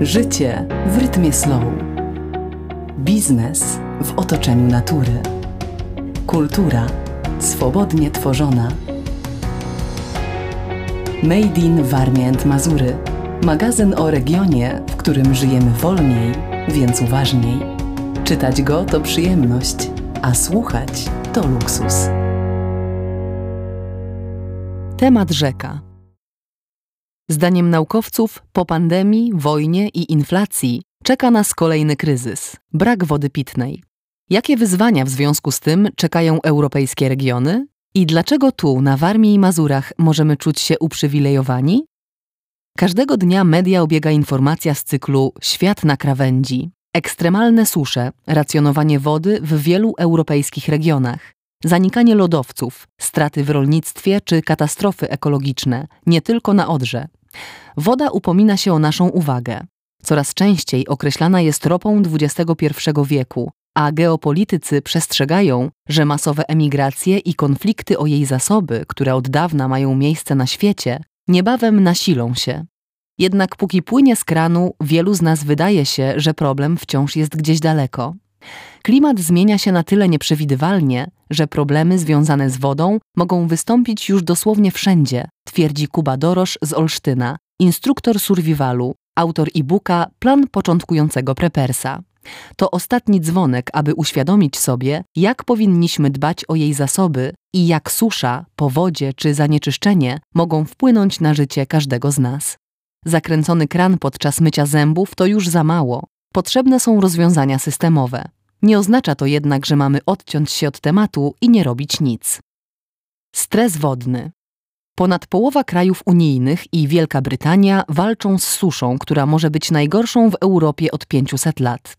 Życie w rytmie slow. Biznes w otoczeniu natury. Kultura swobodnie tworzona. Made in Warmia and Mazury. Magazyn o regionie, w którym żyjemy wolniej, więc uważniej. Czytać go to przyjemność, a słuchać to luksus. Temat rzeka. Zdaniem naukowców, po pandemii, wojnie i inflacji czeka nas kolejny kryzys brak wody pitnej. Jakie wyzwania w związku z tym czekają europejskie regiony? I dlaczego tu, na Warmii i Mazurach, możemy czuć się uprzywilejowani? Każdego dnia media obiega informacja z cyklu Świat na krawędzi. Ekstremalne susze, racjonowanie wody w wielu europejskich regionach, zanikanie lodowców, straty w rolnictwie czy katastrofy ekologiczne, nie tylko na Odrze. Woda upomina się o naszą uwagę. Coraz częściej określana jest ropą XXI wieku, a geopolitycy przestrzegają, że masowe emigracje i konflikty o jej zasoby, które od dawna mają miejsce na świecie, niebawem nasilą się. Jednak póki płynie z kranu, wielu z nas wydaje się, że problem wciąż jest gdzieś daleko. Klimat zmienia się na tyle nieprzewidywalnie, że problemy związane z wodą mogą wystąpić już dosłownie wszędzie, twierdzi Kuba Dorosz z Olsztyna, instruktor survivalu, autor e-booka Plan początkującego prepersa. To ostatni dzwonek, aby uświadomić sobie, jak powinniśmy dbać o jej zasoby i jak susza, powodzie czy zanieczyszczenie mogą wpłynąć na życie każdego z nas. Zakręcony kran podczas mycia zębów to już za mało. Potrzebne są rozwiązania systemowe. Nie oznacza to jednak, że mamy odciąć się od tematu i nie robić nic. Stres wodny. Ponad połowa krajów unijnych i Wielka Brytania walczą z suszą, która może być najgorszą w Europie od 500 lat.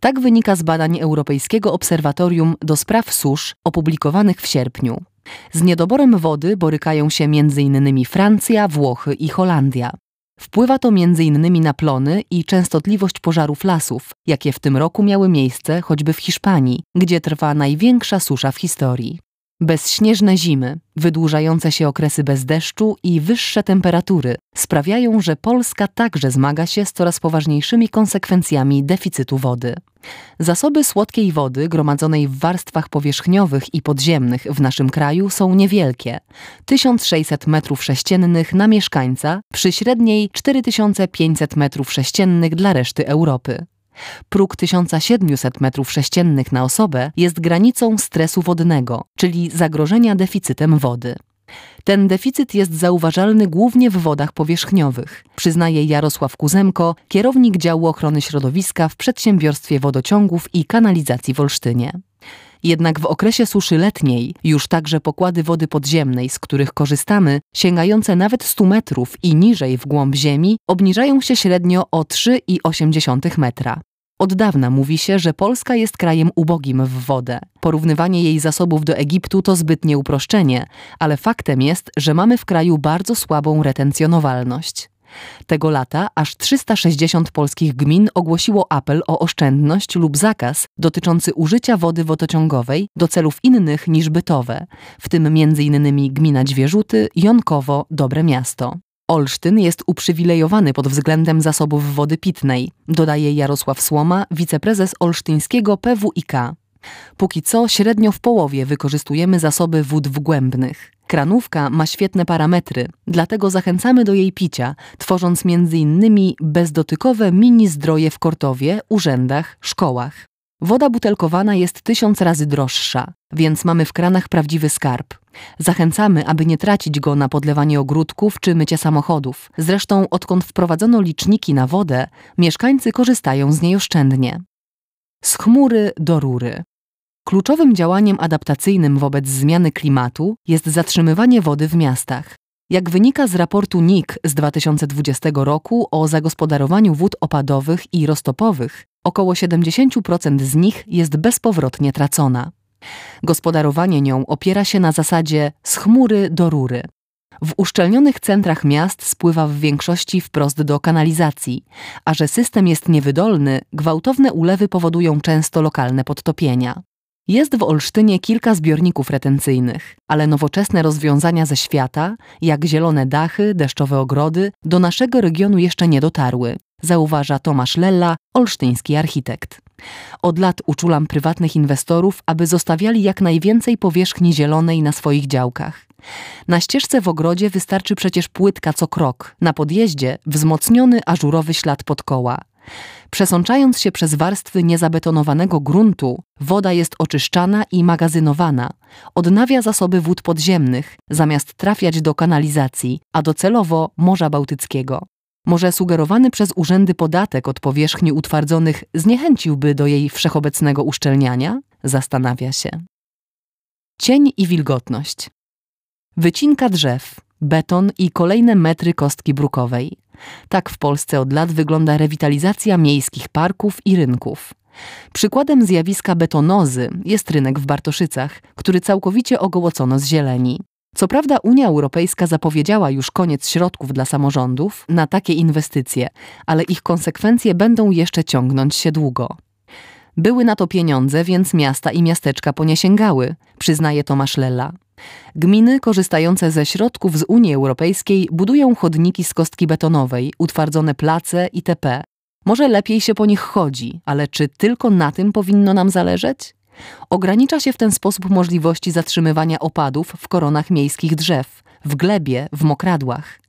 Tak wynika z badań Europejskiego Obserwatorium do Spraw Susz opublikowanych w sierpniu. Z niedoborem wody borykają się m.in. Francja, Włochy i Holandia. Wpływa to m.in. na plony i częstotliwość pożarów lasów, jakie w tym roku miały miejsce choćby w Hiszpanii, gdzie trwa największa susza w historii. Bezśnieżne zimy, wydłużające się okresy bez deszczu i wyższe temperatury sprawiają, że Polska także zmaga się z coraz poważniejszymi konsekwencjami deficytu wody. Zasoby słodkiej wody gromadzonej w warstwach powierzchniowych i podziemnych w naszym kraju są niewielkie 1600 m3 na mieszkańca przy średniej 4500 m3 dla reszty Europy. Próg 1700 m3 na osobę jest granicą stresu wodnego, czyli zagrożenia deficytem wody. Ten deficyt jest zauważalny głównie w wodach powierzchniowych, przyznaje Jarosław Kuzemko, kierownik działu ochrony środowiska w przedsiębiorstwie wodociągów i kanalizacji w Olsztynie. Jednak w okresie suszy letniej już także pokłady wody podziemnej, z których korzystamy, sięgające nawet 100 metrów i niżej w głąb ziemi, obniżają się średnio o 3,8 metra. Od dawna mówi się, że Polska jest krajem ubogim w wodę. Porównywanie jej zasobów do Egiptu to zbytnie uproszczenie, ale faktem jest, że mamy w kraju bardzo słabą retencjonowalność. Tego lata aż 360 polskich gmin ogłosiło apel o oszczędność lub zakaz dotyczący użycia wody wodociągowej do celów innych niż bytowe, w tym m.in. gmina Dźwierzuty, Jonkowo, Dobre Miasto. Olsztyn jest uprzywilejowany pod względem zasobów wody pitnej, dodaje Jarosław Słoma, wiceprezes olsztyńskiego PWIK. Póki co średnio w połowie wykorzystujemy zasoby wód wgłębnych. Kranówka ma świetne parametry, dlatego zachęcamy do jej picia, tworząc m.in. bezdotykowe mini zdroje w Kortowie, urzędach, szkołach. Woda butelkowana jest tysiąc razy droższa, więc mamy w kranach prawdziwy skarb. Zachęcamy, aby nie tracić go na podlewanie ogródków czy mycie samochodów. Zresztą, odkąd wprowadzono liczniki na wodę, mieszkańcy korzystają z niej oszczędnie. Z chmury do rury. Kluczowym działaniem adaptacyjnym wobec zmiany klimatu jest zatrzymywanie wody w miastach. Jak wynika z raportu NIK z 2020 roku o zagospodarowaniu wód opadowych i roztopowych, około 70% z nich jest bezpowrotnie tracona. Gospodarowanie nią opiera się na zasadzie z chmury do rury. W uszczelnionych centrach miast spływa w większości wprost do kanalizacji, a że system jest niewydolny, gwałtowne ulewy powodują często lokalne podtopienia. Jest w Olsztynie kilka zbiorników retencyjnych, ale nowoczesne rozwiązania ze świata, jak zielone dachy, deszczowe ogrody, do naszego regionu jeszcze nie dotarły. zauważa Tomasz Lella, olsztyński architekt. Od lat uczulam prywatnych inwestorów, aby zostawiali jak najwięcej powierzchni zielonej na swoich działkach. Na ścieżce w ogrodzie wystarczy przecież płytka co krok, na podjeździe wzmocniony ażurowy ślad pod koła. Przesączając się przez warstwy niezabetonowanego gruntu, woda jest oczyszczana i magazynowana, odnawia zasoby wód podziemnych, zamiast trafiać do kanalizacji, a docelowo Morza Bałtyckiego. Może sugerowany przez urzędy podatek od powierzchni utwardzonych zniechęciłby do jej wszechobecnego uszczelniania? Zastanawia się. Cień i wilgotność. Wycinka drzew, beton i kolejne metry kostki brukowej. Tak w Polsce od lat wygląda rewitalizacja miejskich parków i rynków. Przykładem zjawiska betonozy jest rynek w Bartoszycach, który całkowicie ogołocono z zieleni. Co prawda Unia Europejska zapowiedziała już koniec środków dla samorządów na takie inwestycje, ale ich konsekwencje będą jeszcze ciągnąć się długo. Były na to pieniądze, więc miasta i miasteczka po nie sięgały, przyznaje Tomasz Lella. Gminy korzystające ze środków z Unii Europejskiej budują chodniki z kostki betonowej, utwardzone place itp. Może lepiej się po nich chodzi, ale czy tylko na tym powinno nam zależeć? Ogranicza się w ten sposób możliwości zatrzymywania opadów w koronach miejskich drzew, w glebie, w mokradłach.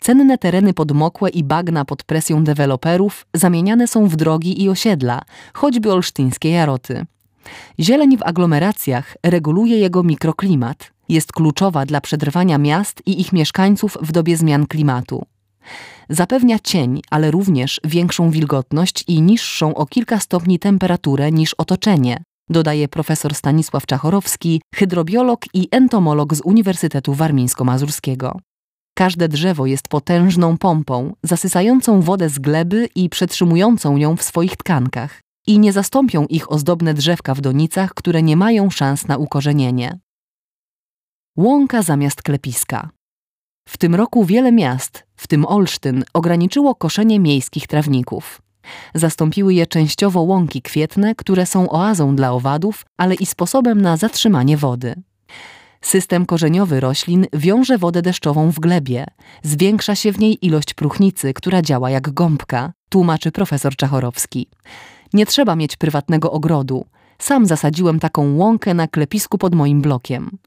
Cenne tereny podmokłe i bagna pod presją deweloperów zamieniane są w drogi i osiedla, choćby olsztyńskie Jaroty. Zieleń w aglomeracjach reguluje jego mikroklimat, jest kluczowa dla przetrwania miast i ich mieszkańców w dobie zmian klimatu. Zapewnia cień, ale również większą wilgotność i niższą o kilka stopni temperaturę niż otoczenie, dodaje profesor Stanisław Czachorowski, hydrobiolog i entomolog z Uniwersytetu Warmińsko-Mazurskiego. Każde drzewo jest potężną pompą, zasysającą wodę z gleby i przetrzymującą ją w swoich tkankach. I nie zastąpią ich ozdobne drzewka w donicach, które nie mają szans na ukorzenienie. Łąka zamiast klepiska. W tym roku wiele miast, w tym Olsztyn, ograniczyło koszenie miejskich trawników. Zastąpiły je częściowo łąki kwietne, które są oazą dla owadów, ale i sposobem na zatrzymanie wody. System korzeniowy roślin wiąże wodę deszczową w glebie. Zwiększa się w niej ilość próchnicy, która działa jak gąbka, tłumaczy profesor Czachorowski. Nie trzeba mieć prywatnego ogrodu. Sam zasadziłem taką łąkę na klepisku pod moim blokiem.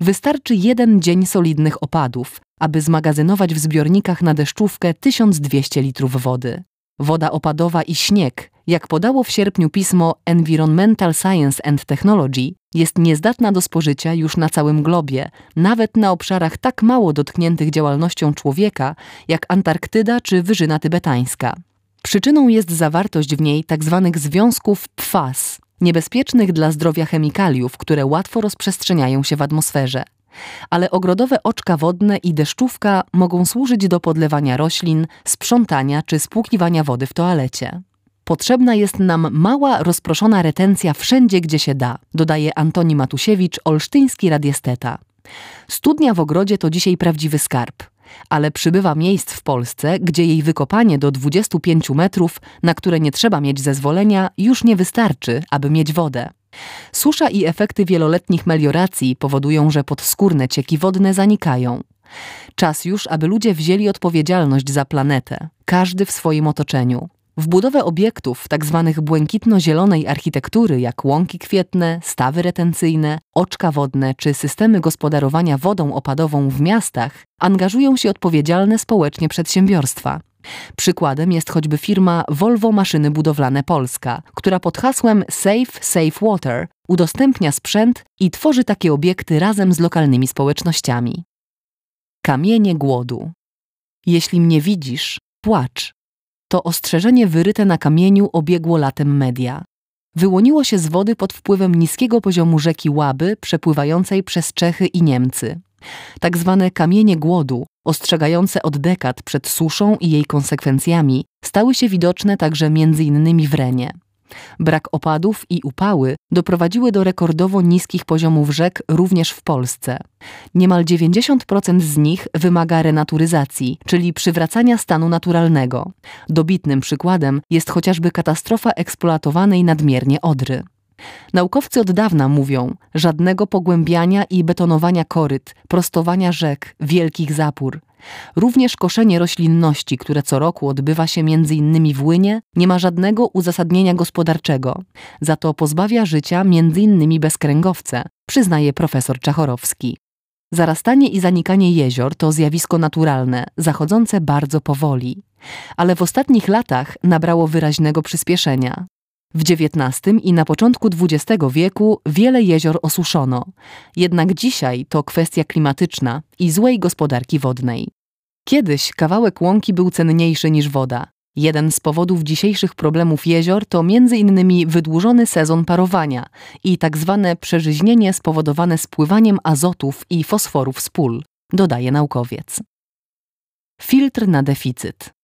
Wystarczy jeden dzień solidnych opadów, aby zmagazynować w zbiornikach na deszczówkę 1200 litrów wody. Woda opadowa i śnieg, jak podało w sierpniu pismo Environmental Science and Technology, jest niezdatna do spożycia już na całym globie, nawet na obszarach tak mało dotkniętych działalnością człowieka, jak Antarktyda czy Wyżyna Tybetańska. Przyczyną jest zawartość w niej tzw. Tak związków PFAS, niebezpiecznych dla zdrowia chemikaliów, które łatwo rozprzestrzeniają się w atmosferze. Ale ogrodowe oczka wodne i deszczówka mogą służyć do podlewania roślin, sprzątania czy spłukiwania wody w toalecie. Potrzebna jest nam mała, rozproszona retencja wszędzie, gdzie się da, dodaje Antoni Matusiewicz, olsztyński radiesteta. Studnia w ogrodzie to dzisiaj prawdziwy skarb ale przybywa miejsc w Polsce, gdzie jej wykopanie do 25 metrów, na które nie trzeba mieć zezwolenia, już nie wystarczy, aby mieć wodę. Susza i efekty wieloletnich melioracji powodują, że podskórne cieki wodne zanikają. Czas już, aby ludzie wzięli odpowiedzialność za planetę, każdy w swoim otoczeniu. W budowę obiektów tzw. Tak błękitno-zielonej architektury, jak łąki kwietne, stawy retencyjne, oczka wodne czy systemy gospodarowania wodą opadową w miastach, angażują się odpowiedzialne społecznie przedsiębiorstwa. Przykładem jest choćby firma Volvo Maszyny Budowlane Polska, która pod hasłem Safe Safe Water udostępnia sprzęt i tworzy takie obiekty razem z lokalnymi społecznościami. Kamienie głodu. Jeśli mnie widzisz, płacz. To ostrzeżenie wyryte na kamieniu obiegło latem media. Wyłoniło się z wody pod wpływem niskiego poziomu rzeki Łaby przepływającej przez Czechy i Niemcy. Tak zwane kamienie głodu, ostrzegające od dekad przed suszą i jej konsekwencjami, stały się widoczne także m.in. w Renie. Brak opadów i upały doprowadziły do rekordowo niskich poziomów rzek również w Polsce. Niemal 90% z nich wymaga renaturyzacji, czyli przywracania stanu naturalnego. Dobitnym przykładem jest chociażby katastrofa eksploatowanej nadmiernie Odry. Naukowcy od dawna mówią, żadnego pogłębiania i betonowania koryt, prostowania rzek, wielkich zapór. Również koszenie roślinności, które co roku odbywa się m.in. w Łynie, nie ma żadnego uzasadnienia gospodarczego. Za to pozbawia życia m.in. bezkręgowce, przyznaje profesor Czachorowski. Zarastanie i zanikanie jezior to zjawisko naturalne, zachodzące bardzo powoli. Ale w ostatnich latach nabrało wyraźnego przyspieszenia. W XIX i na początku XX wieku wiele jezior osuszono, jednak dzisiaj to kwestia klimatyczna i złej gospodarki wodnej. Kiedyś kawałek łąki był cenniejszy niż woda. Jeden z powodów dzisiejszych problemów jezior to m.in. wydłużony sezon parowania i tak zwane przeżyźnienie spowodowane spływaniem azotów i fosforów z pól, dodaje naukowiec. Filtr na deficyt.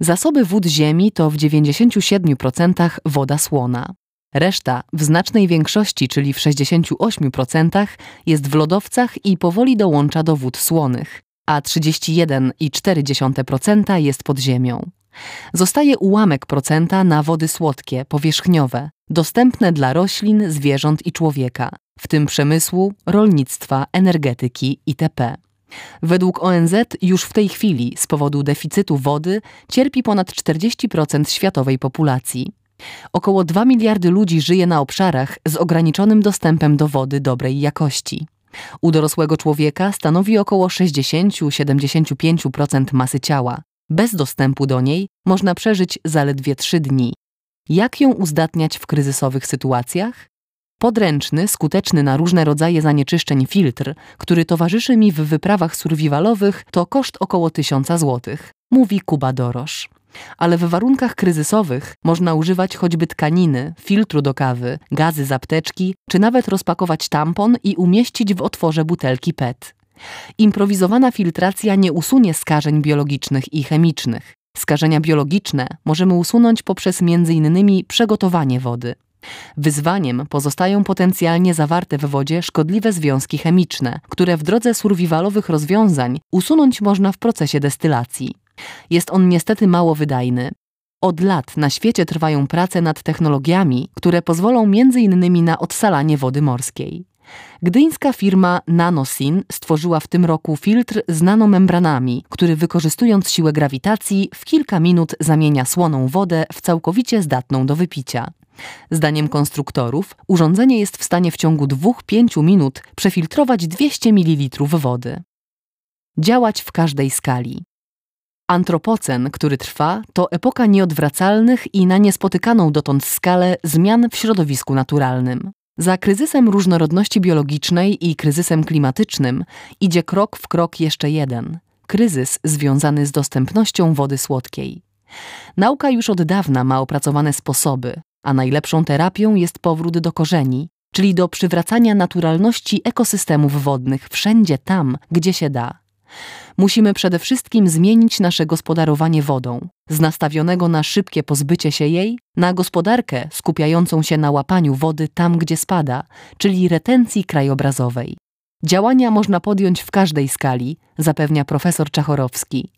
Zasoby wód Ziemi to w 97% woda słona. Reszta w znacznej większości, czyli w 68%, jest w lodowcach i powoli dołącza do wód słonych, a 31,4% jest pod ziemią. Zostaje ułamek procenta na wody słodkie, powierzchniowe, dostępne dla roślin, zwierząt i człowieka, w tym przemysłu, rolnictwa, energetyki itp. Według ONZ już w tej chwili z powodu deficytu wody cierpi ponad 40% światowej populacji. Około 2 miliardy ludzi żyje na obszarach z ograniczonym dostępem do wody dobrej jakości. U dorosłego człowieka stanowi około 60-75% masy ciała. Bez dostępu do niej można przeżyć zaledwie 3 dni. Jak ją uzdatniać w kryzysowych sytuacjach? Podręczny, skuteczny na różne rodzaje zanieczyszczeń filtr, który towarzyszy mi w wyprawach survivalowych, to koszt około 1000 zł, mówi Kuba Dorosz. Ale w warunkach kryzysowych można używać choćby tkaniny, filtru do kawy, gazy z apteczki, czy nawet rozpakować tampon i umieścić w otworze butelki PET. Improwizowana filtracja nie usunie skażeń biologicznych i chemicznych. Skażenia biologiczne możemy usunąć poprzez m.in. przegotowanie wody. Wyzwaniem pozostają potencjalnie zawarte w wodzie szkodliwe związki chemiczne, które w drodze survivalowych rozwiązań usunąć można w procesie destylacji. Jest on niestety mało wydajny. Od lat na świecie trwają prace nad technologiami, które pozwolą m.in. na odsalanie wody morskiej. Gdyńska firma Nanosin stworzyła w tym roku filtr z nanomembranami, który wykorzystując siłę grawitacji w kilka minut zamienia słoną wodę w całkowicie zdatną do wypicia. Zdaniem konstruktorów, urządzenie jest w stanie w ciągu 2-5 minut przefiltrować 200 ml wody. Działać w każdej skali. Antropocen, który trwa, to epoka nieodwracalnych i na niespotykaną dotąd skalę zmian w środowisku naturalnym. Za kryzysem różnorodności biologicznej i kryzysem klimatycznym idzie krok w krok jeszcze jeden kryzys związany z dostępnością wody słodkiej. Nauka już od dawna ma opracowane sposoby, a najlepszą terapią jest powrót do korzeni, czyli do przywracania naturalności ekosystemów wodnych wszędzie tam, gdzie się da. Musimy przede wszystkim zmienić nasze gospodarowanie wodą, z nastawionego na szybkie pozbycie się jej, na gospodarkę skupiającą się na łapaniu wody tam, gdzie spada, czyli retencji krajobrazowej. Działania można podjąć w każdej skali, zapewnia profesor Czachorowski.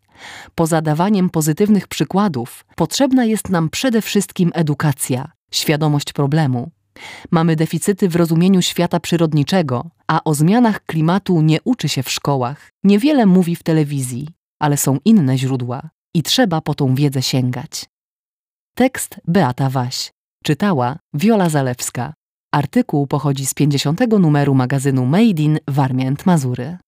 Poza dawaniem pozytywnych przykładów, potrzebna jest nam przede wszystkim edukacja, świadomość problemu. Mamy deficyty w rozumieniu świata przyrodniczego, a o zmianach klimatu nie uczy się w szkołach. Niewiele mówi w telewizji, ale są inne źródła i trzeba po tą wiedzę sięgać. Tekst Beata Waś. Czytała Wiola Zalewska. Artykuł pochodzi z 50. numeru magazynu Made in Warmię Mazury.